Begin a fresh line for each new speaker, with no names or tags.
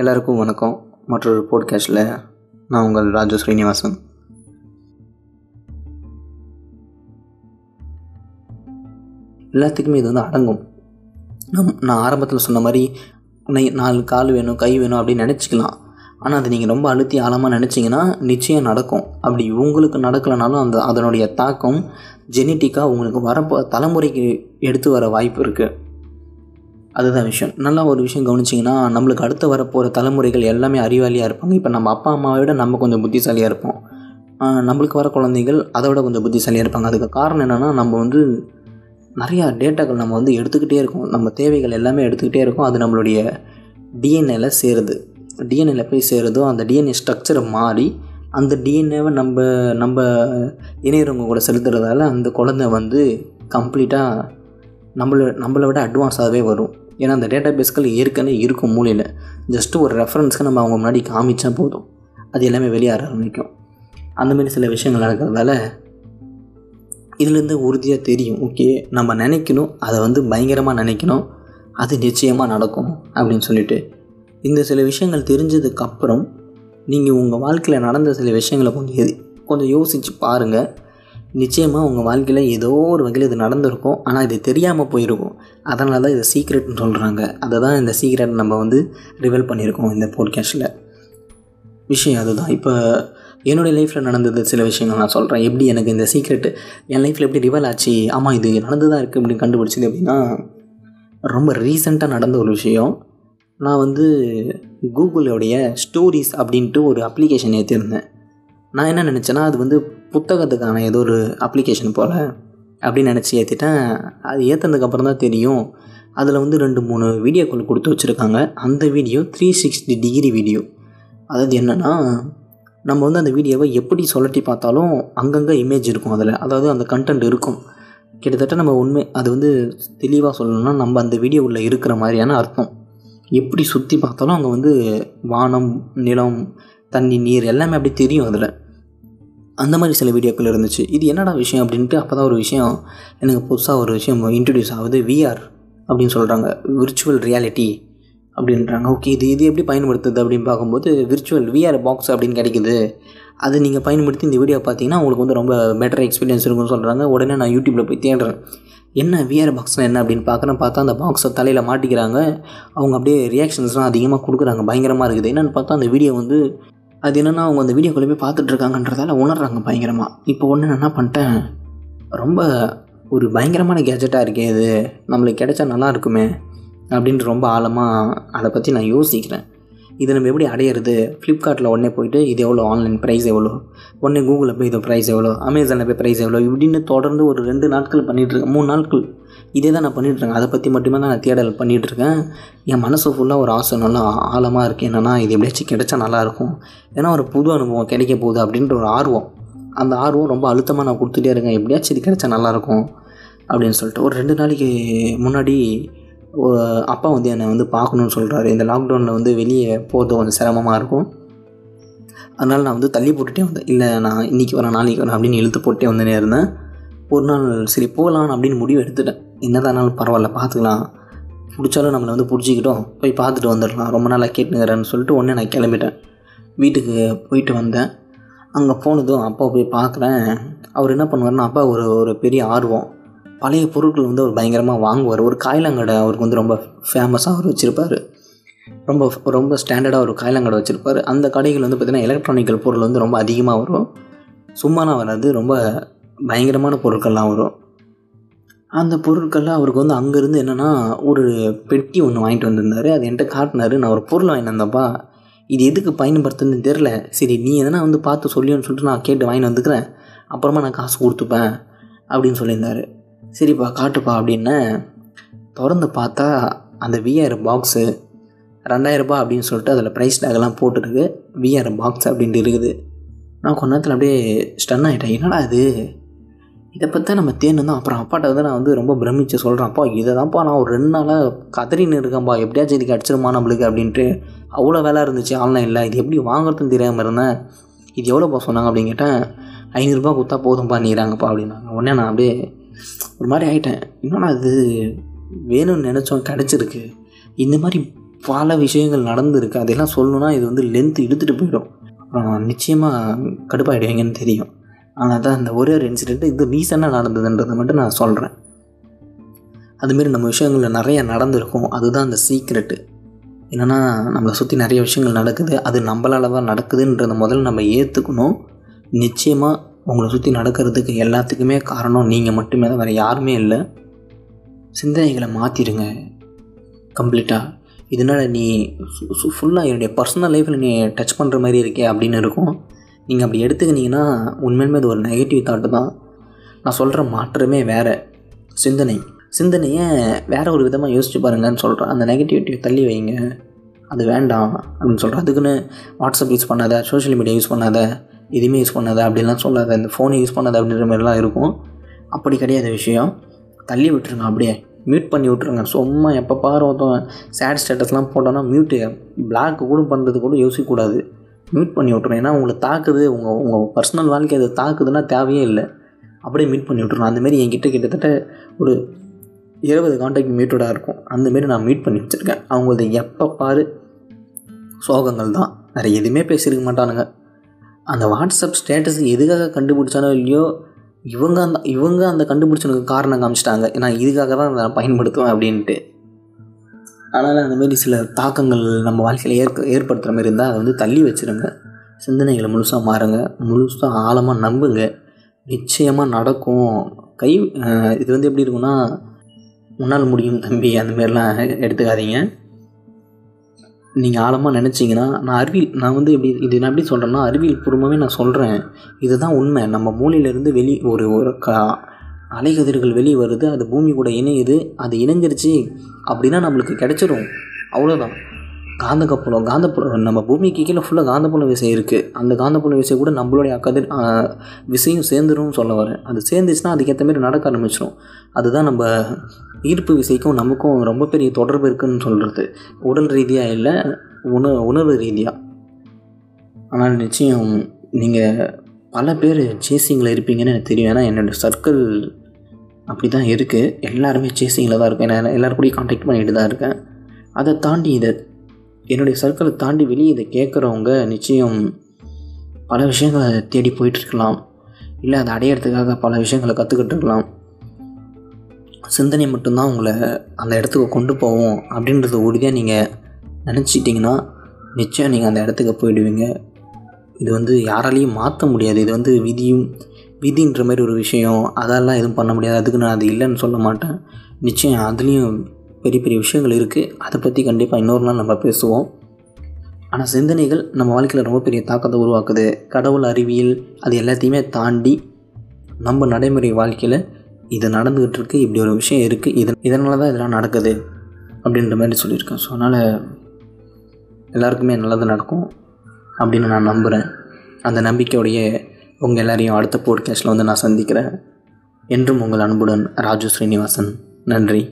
எல்லாருக்கும் வணக்கம். மற்றொரு போட்காஸ்டில் நான் உங்கள் ராஜு ஸ்ரீனிவாசன். எல்லாத்துக்குமே இது வந்து அடங்கும். நம் நான் ஆரம்பத்தில் சொன்ன மாதிரி நாலு கால் வேணும் கை வேணும் அப்படின்னு நினச்சிக்கலாம். ஆனால் அது நீங்கள் ரொம்ப அழுத்தி ஆழமாக நினச்சிங்கன்னா நிச்சயம் நடக்கும். அப்படி உங்களுக்கு நடக்கலைனாலும் அந்த அதனுடைய தாக்கம் ஜெனட்டிக்காக உங்களுக்கு வரப்போ தலைமுறைக்கு எடுத்து வர வாய்ப்பு இருக்குது அதுதான் விஷயம். நல்லா ஒரு விஷயம் கவனிச்சிங்கன்னா நம்மளுக்கு அடுத்து வரப்போகிற தலைமுறைகள் எல்லாமே அறிவாளியாக இருப்பாங்க. இப்போ நம்ம அப்பா அம்மாவை விட நம்ம கொஞ்சம் புத்திசாலியாக இருப்போம். நம்மளுக்கு வர குழந்தைகள் அதை விட கொஞ்சம் புத்திசாலியாக இருப்பாங்க. அதுக்கு காரணம் என்னென்னா நம்ம வந்து நிறையா டேட்டாக்கள் நம்ம வந்து எடுத்துக்கிட்டே இருக்கோம். நம்ம தேவைகள் எல்லாமே எடுத்துக்கிட்டே இருக்கோம். அது நம்மளுடைய டிஎன்ஏல சேருது. டிஎன்ஏல போய் சேருதோ அந்த டிஎன்ஏ ஸ்ட்ரக்சரை மாறி அந்த டிஎன்ஏவை நம்ம நம்ம இணையறவங்க கூட செலுத்துறதால அந்த குழந்தை வந்து கம்ப்ளீட்டாக நம்மளை நம்மளை விட அட்வான்ஸாகவே வரும். ஏன்னா அந்த டேட்டா பேஸ்கள் ஏற்கனவே இருக்கும் மூலையில். ஜஸ்ட்டு ஒரு ரெஃபரன்ஸ்க்கு நம்ம அவங்க முன்னாடி காமிச்சா போதும். அது எல்லாமே வெளியாக ஆரம்பிக்கும். அந்தமாரி சில விஷயங்கள் நடக்கிறதால இதுலேருந்து உறுதியாக தெரியும். ஓகே நம்ம நினைக்கணும் அதை வந்து பயங்கரமாக நினைக்கணும். அது நிச்சயமாக நடக்கும் அப்படின்னு சொல்லிட்டு. இந்த சில விஷயங்கள் தெரிஞ்சதுக்கப்புறம் நீங்கள் உங்கள் வாழ்க்கையில் நடந்த சில விஷயங்களை கொஞ்சம் எது கொஞ்சம் யோசித்து பாருங்கள் நிச்சயமாக உங்கள் வாழ்க்கையில் ஏதோ ஒரு வகையில் இது நடந்திருக்கும். ஆனால் இது தெரியாமல் போயிருக்கும். அதனால தான் இதை சீக்ரெட்னு சொல்கிறாங்க அதை தான் இந்த சீக்ரெட் நம்ம வந்து ரிவல் பண்ணியிருக்கோம் இந்த போட்காஸ்ட்டில் விஷயம் அதுதான். இப்போ என்னுடைய லைஃப்பில் நடந்தது சில விஷயங்கள் நான் சொல்கிறேன் எப்படி எனக்கு இந்த சீக்ரெட்டு என் லைஃப்பில் எப்படி ரிவல் ஆச்சு? ஆமாம் இது நடந்து தான் இருக்குது அப்படின்னு கண்டுபிடிச்சது அப்படின்னா ரொம்ப ரீசெண்டாக நடந்த ஒரு விஷயம். நான் வந்து கூகுளோடைய ஸ்டோரிஸ் அப்படின்ட்டு ஒரு அப்ளிகேஷன் ஏற்றிருந்தேன் நான் என்ன நினச்சேன்னா அது வந்து புத்தகத்துக்கான ஏதோ ஒரு அப்ளிகேஷன் போல். அப்படின்னு நினச்சி ஏற்றிட்டேன் அது ஏற்றினதுக்கப்புறம் தான் தெரியும். அதில் வந்து ரெண்டு மூணு வீடியோக்கள் கொடுத்து வச்சுருக்காங்க. அந்த video three sixty degree video அதாவது என்னென்னா நம்ம வந்து அந்த வீடியோவை எப்படி சொல்லட்டி பார்த்தாலும் அங்கங்கே இமேஜ் இருக்கும் அதில். அதாவது அந்த கண்டென்ட் இருக்கும். கிட்டத்தட்ட நம்ம உண்மை அது வந்து தெளிவாக சொல்லணும்னா நம்ம அந்த வீடியோ உள்ளே இருக்கிற மாதிரியான அர்த்தம். எப்படி சுற்றி பார்த்தாலும் அங்கே வந்து வானம் நிலம் தண்ணி நீர் எல்லாமே அப்படி தெரியும் அதில். அந்த மாதிரி சில வீடியோக்கள் இருந்துச்சு. இது என்னடா விஷயம் அப்படின்ட்டு அப்போ தான் ஒரு விஷயம் எனக்கு புதுசாக ஒரு விஷயம் இன்ட்ரடியூஸ் ஆகுது. விஆர் அப்படின்னு சொல்கிறாங்க விர்ச்சுவல் ரியாலிட்டி அப்படின்றாங்க. ஓகே இது இது எப்படி பயன்படுத்துது அப்படின்னு பார்க்கும்போது விர்ச்சுவல் விஆர் பாக்ஸ் அப்படின்னு கிடைக்குது. அதை நீங்கள் பயன்படுத்தி இந்த வீடியோ பார்த்தீங்கன்னா உங்களுக்கு வந்து ரொம்ப பெட்டர் எக்ஸ்பீரியன்ஸ் இருக்கும்னு சொல்கிறாங்க உடனே நான் யூடியூப்பில் போய் தேடுறேன். என்ன விஆர் பாக்ஸ்னால் என்ன அப்படின்னு பார்க்குறேன் பார்த்தா அந்த பாக்ஸை தலையில் மாட்டிக்கிறாங்க. அவங்க அப்படியே ரியாக்ஷன்ஸ்லாம் அதிகமாக கொடுக்குறாங்க. பயங்கரமாக இருக்குது. என்னென்னு பார்த்தா அந்த வீடியோ வந்து அது என்னென்னா அவங்க அந்த வீடியோக்குள்ளே போய் பார்த்துட்டு இருக்காங்கன்றதால உணர்றாங்க பயங்கரமாக இப்போ ஒன்று நான் என்ன பண்ணிட்டேன் ரொம்ப ஒரு பயங்கரமான கேஜெட்டாக இருக்கே இது. நம்மளுக்கு கிடைச்சா நல்லா இருக்குமே அப்படின்ட்டு ரொம்ப ஆழமாக அதை பற்றி நான் யோசிக்கிறேன். இதை நம்ம எப்படி அடையிறது? ஃப்ளிப்கார்ட்டில் உடனே போயிட்டு இது எவ்வளோ ஆன்லைன் ப்ரைஸ் எவ்வளோ உடனே கூகுளில் போய் இது ப்ரைஸ் எவ்வளோ அமேசானில் போய் ப்ரைஸ் எவ்வளோ இப்படின்னு தொடர்ந்து ஒரு ரெண்டு நாட்கள் பண்ணிகிட்ருக்கேன் மூணு நாட்கள். இதே தான் நான் பண்ணிகிட்ருக்கேன் அதை பற்றி மட்டுமே தான் நான் தேடல் பண்ணிகிட்ருக்கேன் என் மனசு ஃபுல்லாக ஒரு ஆசை நல்லா ஆழமாக இருக்குது என்னென்னா இது எப்படியாச்சும் கிடைச்சா நல்லாயிருக்கும் ஏன்னா ஒரு புது அனுபவம் கிடைக்க போகுது அப்படின்ற ஒரு ஆர்வம். அந்த ஆர்வம் ரொம்ப அழுத்தமாக நான் கொடுத்துட்டே இருக்கேன். எப்படியாச்சும் இது கிடைச்சா நல்லாயிருக்கும் அப்படின்னு சொல்லிட்டு ஒரு ரெண்டு நாளைக்கு முன்னாடி அப்பா வந்து என்னை வந்து பார்க்கணுன்னு சொல்கிறாரு இந்த லாக்டவுனில் வந்து வெளியே போகிறது கொஞ்சம் சிரமமாக இருக்கும். அதனால் நான் வந்து தள்ளி போட்டுகிட்டே வந்தேன். இல்லை நான் இன்றைக்கி வரேன் நாளைக்கு வரேன் அப்படின்னு இழுத்து போட்டே வந்துனே இருந்தேன். ஒரு நாள் சரி போகலாம் அப்படின்னு முடிவு எடுத்துட்டேன். என்னதானாலும் பரவாயில்ல பார்த்துக்கலாம். பிடிச்சாலும் நம்மளை வந்து பிடிச்சிக்கிட்டோம். போய் பார்த்துட்டு வந்துடலாம். ரொம்ப நாளாக கேட்டுங்கிறேன்னு சொல்லிட்டு உடனே நான் கிளம்பிட்டேன். வீட்டுக்கு போயிட்டு வந்தேன். அங்கே போனதும் அப்பா போய் பார்க்குறேன். அவர் என்ன பண்ணுவார்னா அப்பா ஒரு ஒரு பெரிய ஆர்வம். பழைய பொருட்கள் வந்து அவர் பயங்கரமாக வாங்குவார். ஒரு காய்லாங்கடை அவருக்கு வந்து ரொம்ப ஃபேமஸாக அவர் வச்சுருப்பார். ரொம்ப ரொம்ப ஸ்டாண்டர்டாக ஒரு காய்லாங்கடை வச்சுருப்பார். அந்த கடைகள் வந்து பார்த்திங்கன்னா எலக்ட்ரானிக்கல் பொருள் வந்து ரொம்ப அதிகமாக வரும். சும்மாலாம் வராது. ரொம்ப பயங்கரமான பொருட்கள்லாம் வரும். அந்த பொருட்கள்லாம் அவருக்கு வந்து அங்கேருந்து என்னென்னா ஒரு பெட்டி ஒன்று வாங்கிட்டு வந்திருந்தார். அது என்கிட்ட காட்டினார். நான் ஒரு பொருள் வாங்கிட்டு வந்தேன்ப்பா. இது எதுக்கு பயன்படுத்துன்னு தெரில சரி நீ எதனா வந்து பார்த்து சொல்லியோன்னு சொல்லிட்டு நான் கேட்டு வாங்கிட்டு வந்துக்கிறேன். அப்புறமா நான் காசு கொடுத்துப்பேன் அப்படின்னு சொல்லியிருந்தார். சரிப்பா காட்டுப்பா அப்படின்னு திறந்து பார்த்தா அந்த விஆர் பாக்ஸு ரெண்டாயிரரூபா அப்படின்னு சொல்லிட்டு அதில் ப்ரைஸ் டேக்லாம் போட்டுருக்கு. விஆர் பாக்ஸ் அப்படின்ட்டு இருக்குது. நான் கொஞ்ச நேரத்தில் அப்படியே ஸ்டன் ஆகிட்டேன் என்னடா இது? இதை பற்றி தான் நம்ம தேர்ந்தோம் அப்புறம் அப்பாட்ட வந்து நான் வந்து ரொம்ப பிரமிச்சு சொல்கிறேன்ப்பா இதை தான்ப்பா நான் ஒரு ரெண்டு நாளாக கதறின்னு இருக்கேன்ப்பா எப்படியாச்சும் இதுக்கு அடிச்சிருமா நம்மளுக்கு அப்படின்ட்டு. அவ்வளோ வேலை இருந்துச்சு ஆன்லைனில். இது எப்படி வாங்குறதுன்னு தெரியாமல் இருந்தேன். இது எவ்வளோப்பா சொன்னாங்க அப்படின்னு கேட்டேன் ஐநூறுரூபா கொடுத்தா போதும்ப்பா நீராங்கப்பா அப்படின்னாங்க. உடனே நான் அப்படியே ஒரு மாதிரி ஆகிட்டேன் என்னன்னா அது வேணும்னு நினச்சோம் கிடச்சிருக்கு. இந்த மாதிரி பல விஷயங்கள் நடந்திருக்கு. அதெல்லாம் சொல்லணுன்னா இது வந்து லென்த் இழுத்துட்டு போயிடும். அப்புறம் நிச்சயமாக கடுப்பாயிடுவீங்கன்னு தெரியும். ஆனால் தான் அந்த ஒரே ஒரு இன்சிடெண்ட்டு இது ரீசெண்டாக நடந்ததுன்றதை மட்டும் நான் சொல்கிறேன் அதுமாரி நம்ம விஷயங்களில் நிறைய நடந்திருக்கும். அதுதான் அந்த சீக்ரெட்டு என்னென்னா நம்மளை சுற்றி நிறைய விஷயங்கள் நடக்குது. அது நம்மளால தான் நடக்குதுன்றத முதல்ல நம்ம ஏற்றுக்கணும் நிச்சயமாக உங்களை சுற்றி நடக்கிறதுக்கு எல்லாத்துக்குமே காரணம் நீங்கள் மட்டுமே தான். வேறு யாருமே இல்லை. சிந்தனைகளை மாற்றிடுங்க கம்ப்ளீட்டாக இதனால் நீ ஃபுல்லாக என்னுடைய பர்சனல் லைஃப்பில் நீ டச் பண்ணுற மாதிரி இருக்கே அப்படின்னு இருக்கும். நீங்கள் அப்படி எடுத்துக்கினீங்கன்னா உண்மையிலுமே அது ஒரு நெகட்டிவ் தாட்டு தான். நான் சொல்கிற மாற்றமே வேறு. சிந்தனை. சிந்தனையை வேறு ஒரு விதமாக யோசிச்சு பாருங்கன்னு சொல்கிறேன் அந்த நெகட்டிவிட்டியை தள்ளி வைங்க. அது வேண்டாம் அப்படின்னு சொல்கிறேன் அதுக்குன்னு வாட்ஸ்அப் யூஸ் பண்ணாத சோஷியல் மீடியா யூஸ் பண்ணாத. எதுவுமே யூஸ் பண்ணாத அப்படிலாம் சொல்லாத. இந்த ஃபோனை யூஸ் பண்ணாத அப்படின்ற மாதிரிலாம் இருக்கும். அப்படி கிடையாது விஷயம். தள்ளி விட்டுருங்க அப்படியே. மியூட் பண்ணி விட்ருங்க சும்மா எப்போ பாரு ஒருத்தவன் சேட் ஸ்டேட்டஸ்லாம் போட்டோன்னா மியூட்டு பிளாக் கூட பண்ணுறது கூட யோசிக்கக்கூடாது. மியூட் பண்ணி விட்ருங்க ஏன்னா உங்களை தாக்குது. உங்கள் உங்கள் பர்சனல் வாழ்க்கை அது தாக்குதுன்னா தேவையே இல்லை. அப்படியே மியூட் பண்ணி விட்ருணும் அந்தமாரி என்கிட்ட கிட்டத்தட்ட ஒரு இருபது காண்டாக்ட் மியூட்டடாக இருக்கும். அந்தமாரி நான் மியூட் பண்ணி வச்சுருக்கேன். அவங்களது எப்போ பாரு சோகங்கள் தான் வேறு எதுவுமே பேசியிருக்க மாட்டானுங்க. அந்த வாட்ஸ்அப் ஸ்டேட்டஸ் எதுக்காக கண்டுபிடிச்சானோ இல்லையோ இவங்க அந்த இவங்க அந்த கண்டுபிடிச்சனுக்கு காரணம் காமிச்சிட்டாங்க. நான் இதுக்காக தான் நான் பயன்படுத்துவேன் அப்படின்ட்டு. அதனால் அந்தமாரி சில தாக்கங்கள் நம்ம வாழ்க்கையில் ஏற்க ஏற்படுத்துகிற மாதிரி இருந்தால் அதை வந்து தள்ளி வச்சுருங்க. சிந்தனைகளை முழுசாக மாறுங்க. முழுசாக ஆழமாக நம்புங்க. நிச்சயமாக நடக்கும். கை இது வந்து எப்படி இருக்குன்னா உன்னால் முடியும் தம்பி அந்த மாதிரிலாம் எடுத்துக்காதீங்க. நீங்கள் ஆழமாக நினச்சிங்கன்னா நான் அறிவியல் நான் வந்து எப்படி இது நான் எப்படி சொல்கிறேன்னா அறிவியல் பூர்வமாகவே நான் சொல்கிறேன் இதுதான் உண்மை. நம்ம மூளையிலேருந்து வெளி ஒரு ஒரு க அலைகதிர்கள் வெளியே வருது அது பூமி கூட இணையுது அது இணைஞ்சிருச்சு அப்படின்னா நம்மளுக்கு கிடச்சிரும். அவ்வளோதான் காந்தகப்புலம் காந்தப்புலம் நம்ம பூமிக்கு கீழே ஃபுல்லாக காந்தப்புல விசை இருக்குது அந்த காந்தப்புல விசை கூட நம்மளுடைய கதிர் விசையும் சேர்ந்துரும் சொல்ல வரேன். அது சேர்ந்துச்சுன்னா அதுக்கேற்ற மாதிரி நடக்க ஆரம்பிச்சிடும் அதுதான் நம்ம ஈர்ப்பு விசைக்கும் நமக்கும் ரொம்ப பெரிய தொடர்பு இருக்குதுன்னு சொல்கிறது உடல் ரீதியாக இல்லை உண உணர்வு ரீதியாக ஆனால் நிச்சயம் நீங்கள் பல பேர் சேசிங்கில் இருப்பீங்கன்னு எனக்கு தெரியும். ஏன்னா என்னோடய சர்க்கிள் அப்படி தான் இருக்குது எல்லாருமே சேசிங்கில் தான் இருக்கும். ஏன்னா எல்லோரும் கூடயும் காண்டாக்ட் பண்ணிட்டு தான் இருக்கேன். அதை தாண்டி இதை என்னுடைய சர்க்கிளை தாண்டி வெளியே இதை கேட்குறவங்க நிச்சயம் பல விஷயங்களை தேடி போயிட்டுருக்கலாம் இல்லை அதை அடையிறதுக்காக பல விஷயங்களை கற்றுக்கிட்டு இருக்கலாம். சிந்தனை மட்டும்தான் உங்களை அந்த இடத்துக்கு கொண்டு போவோம் அப்படின்றத உறுதியாக நீங்கள் நினச்சிட்டிங்கன்னா நிச்சயம் நீங்கள் அந்த இடத்துக்கு போயிடுவீங்க. இது வந்து யாராலையும் மாற்ற முடியாது. இது வந்து விதியும் விதின்ற மாதிரி ஒரு விஷயம். அதெல்லாம் எதுவும் பண்ண முடியாது. அதுக்கு நான் அது இல்லைன்னு சொல்ல மாட்டேன். நிச்சயம் அதுலேயும் பெரிய பெரிய விஷயங்கள் இருக்குது அதை பற்றி கண்டிப்பாக இன்னொரு நாள் நம்ம பேசுவோம். ஆனால் சிந்தனைகள் நம்ம வாழ்க்கையில் ரொம்ப பெரிய தாக்கத்தை உருவாக்குது. கடவுள் அறிவியல் அது எல்லாத்தையுமே தாண்டி நம்ம நடைமுறை வாழ்க்கையில் இது நடந்துக்கிட்டு இருக்குது இப்படி ஒரு விஷயம் இருக்குது இதன் இதனால தான் இதெல்லாம் நடக்குது அப்படின்ற மாதிரி சொல்லியிருக்கேன். ஸோ அதனால் எல்லாருக்குமே நல்லது நடக்கும் அப்படின்னு நான் நம்புகிறேன் அந்த நம்பிக்கையோடைய உங்கள் எல்லாரையும் அடுத்த போட்காஸ்ட்டில் வந்து நான் சந்திக்கிறேன். என்றும் உங்கள் அன்புடன் ராஜு ஸ்ரீனிவாசன். நன்றி.